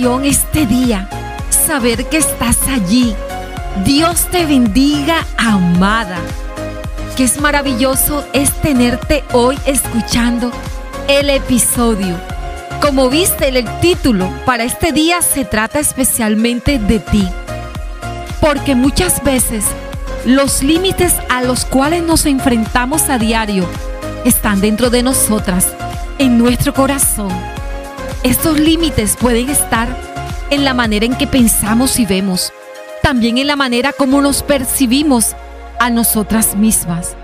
este día saber que estás allí. Dios te bendiga, amada. Que es maravilloso es tenerte hoy escuchando el episodio. Como viste el título, para este día se trata especialmente de ti. Porque muchas veces los límites a los cuales nos enfrentamos a diario están dentro de nosotras, en nuestro corazón. Estos límites pueden estar en la manera en que pensamos y vemos, también en la manera como nos percibimos a nosotras mismas.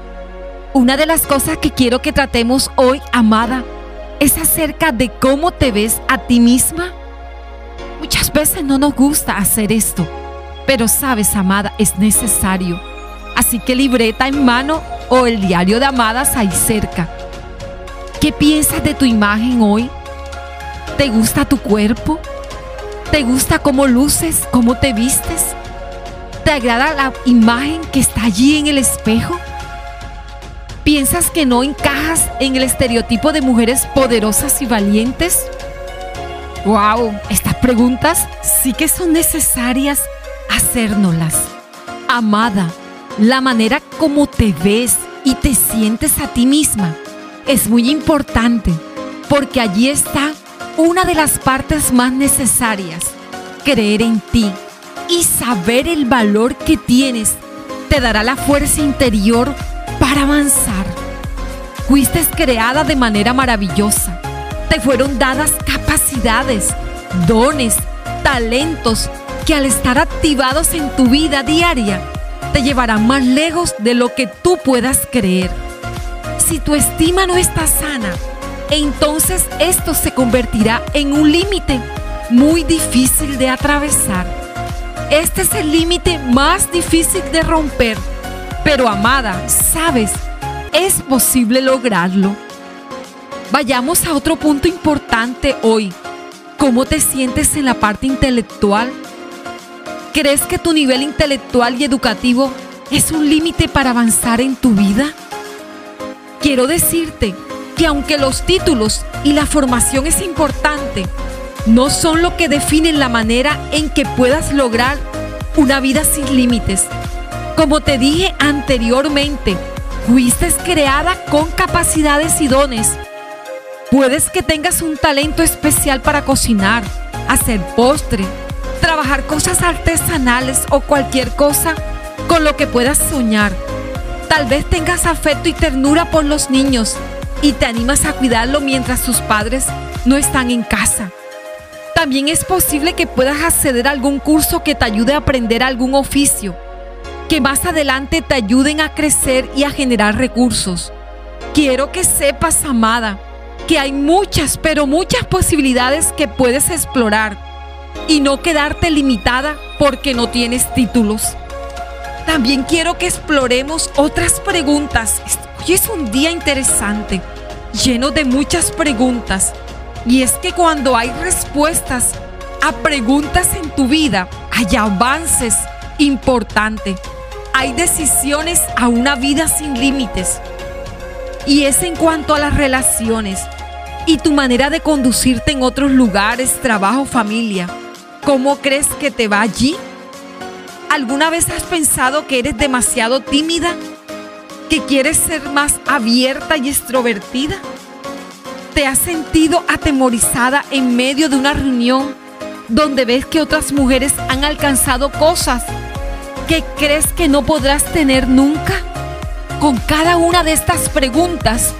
Una de las cosas que quiero que tratemos hoy, amada, es acerca de cómo te ves a ti misma. Muchas veces no nos gusta hacer esto, pero sabes, amada, es necesario. Así que libreta en mano o el diario de amadas ahí cerca. ¿Qué piensas de tu imagen hoy? ¿Te gusta tu cuerpo? ¿Te gusta cómo luces, cómo te vistes? ¿Te agrada la imagen que está allí en el espejo? ¿Piensas que no encajas en el estereotipo de mujeres poderosas y valientes? ¡Wow! Estas preguntas sí que son necesarias hacérnoslas. Amada, la manera como te ves y te sientes a ti misma es muy importante porque allí está una de las partes más necesarias, creer en ti y saber el valor que tienes te dará la fuerza interior para avanzar. Fuiste creada de manera maravillosa. Te fueron dadas capacidades, dones, talentos que al estar activados en tu vida diaria te llevarán más lejos de lo que tú puedas creer. Si tu estima no está sana, entonces esto se convertirá en un límite muy difícil de atravesar. Este es el límite más difícil de romper, pero amada, sabes, es posible lograrlo. Vayamos a otro punto importante hoy. ¿Cómo te sientes en la parte intelectual? ¿Crees que tu nivel intelectual y educativo es un límite para avanzar en tu vida? Quiero decirte que aunque los títulos y la formación es importante, no son lo que definen la manera en que puedas lograr una vida sin límites. Como te dije anteriormente, fuiste creada con capacidades y dones. Puedes que tengas un talento especial para cocinar, hacer postre, trabajar cosas artesanales o cualquier cosa con lo que puedas soñar. Tal vez tengas afecto y ternura por los niños y te animas a cuidarlo mientras sus padres no están en casa. También es posible que puedas acceder a algún curso que te ayude a aprender algún oficio, que más adelante te ayuden a crecer y a generar recursos. Quiero que sepas, amada, que hay muchas, pero muchas posibilidades que puedes explorar y no quedarte limitada porque no tienes títulos. También quiero que exploremos otras preguntas. Hoy es un día interesante, lleno de muchas preguntas. Y es que cuando hay respuestas a preguntas en tu vida, hay avances importantes. Hay decisiones a una vida sin límites. Y es en cuanto a las relaciones y tu manera de conducirte en otros lugares, trabajo, familia. ¿Cómo crees que te va allí? ¿Alguna vez has pensado que eres demasiado tímida? ¿Que quieres ser más abierta y extrovertida? ¿Te has sentido atemorizada en medio de una reunión donde ves que otras mujeres han alcanzado cosas que crees que no podrás tener nunca? Con cada una de estas preguntas,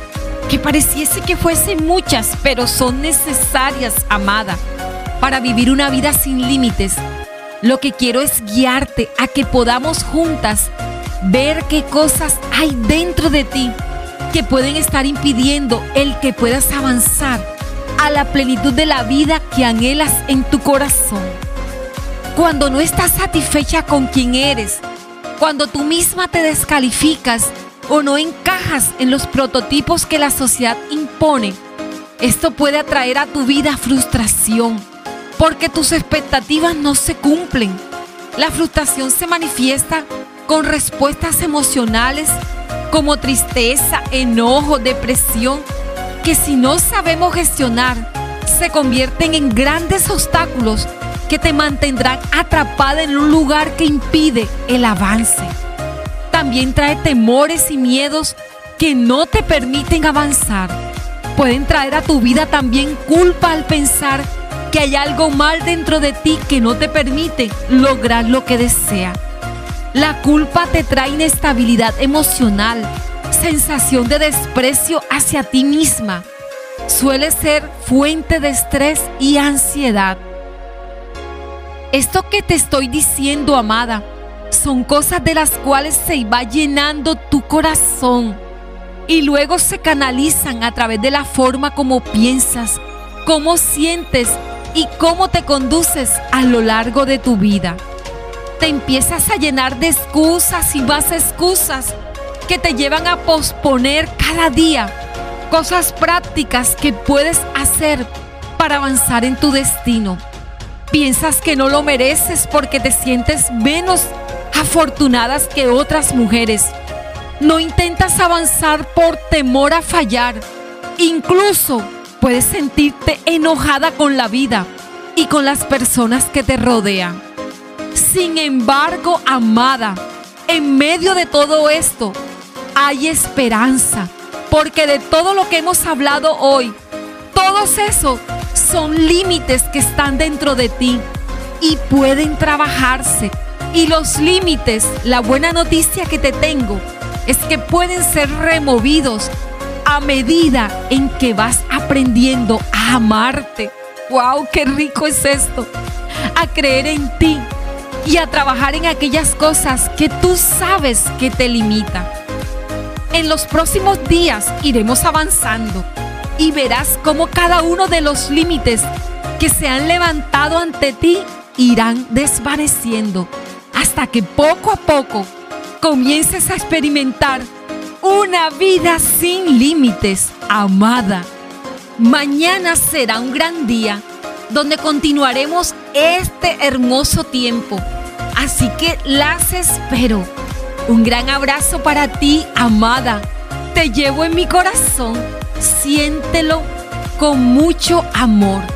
que pareciese que fuesen muchas, pero son necesarias, amada, para vivir una vida sin límites lo que quiero es guiarte a que podamos juntas ver qué cosas hay dentro de ti que pueden estar impidiendo el que puedas avanzar a la plenitud de la vida que anhelas en tu corazón. Cuando no estás satisfecha con quien eres, cuando tú misma te descalificas o no encajas en los prototipos que la sociedad impone, esto puede atraer a tu vida frustración porque tus expectativas no se cumplen. La frustración se manifiesta con respuestas emocionales como tristeza, enojo, depresión, que si no sabemos gestionar, se convierten en grandes obstáculos que te mantendrán atrapada en un lugar que impide el avance. También trae temores y miedos que no te permiten avanzar. Pueden traer a tu vida también culpa al pensar que hay algo mal dentro de ti que no te permite lograr lo que desea. La culpa te trae inestabilidad emocional, sensación de desprecio hacia ti misma. Suele ser fuente de estrés y ansiedad. Esto que te estoy diciendo, amada, son cosas de las cuales se va llenando tu corazón y luego se canalizan a través de la forma como piensas, cómo sientes y cómo te conduces a lo largo de tu vida. Te empiezas a llenar de excusas y más excusas que te llevan a posponer cada día cosas prácticas que puedes hacer para avanzar en tu destino. Piensas que no lo mereces porque te sientes menos afortunadas que otras mujeres. No intentas avanzar por temor a fallar. Incluso puedes sentirte enojada con la vida y con las personas que te rodean. Sin embargo, amada, en medio de todo esto hay esperanza, porque de todo lo que hemos hablado hoy, todos esos son límites que están dentro de ti y pueden trabajarse. Y los límites, la buena noticia que te tengo, es que pueden ser removidos a medida en que vas aprendiendo a amarte. ¡Wow! ¡Qué rico es esto! A creer en ti y a trabajar en aquellas cosas que tú sabes que te limitan. En los próximos días iremos avanzando y verás cómo cada uno de los límites que se han levantado ante ti irán desvaneciendo hasta que poco a poco comiences a experimentar una vida sin límites, amada. Mañana será un gran día donde continuaremos este hermoso tiempo. Así que las espero. Un gran abrazo para ti, amada. Te llevo en mi corazón. Siéntelo con mucho amor.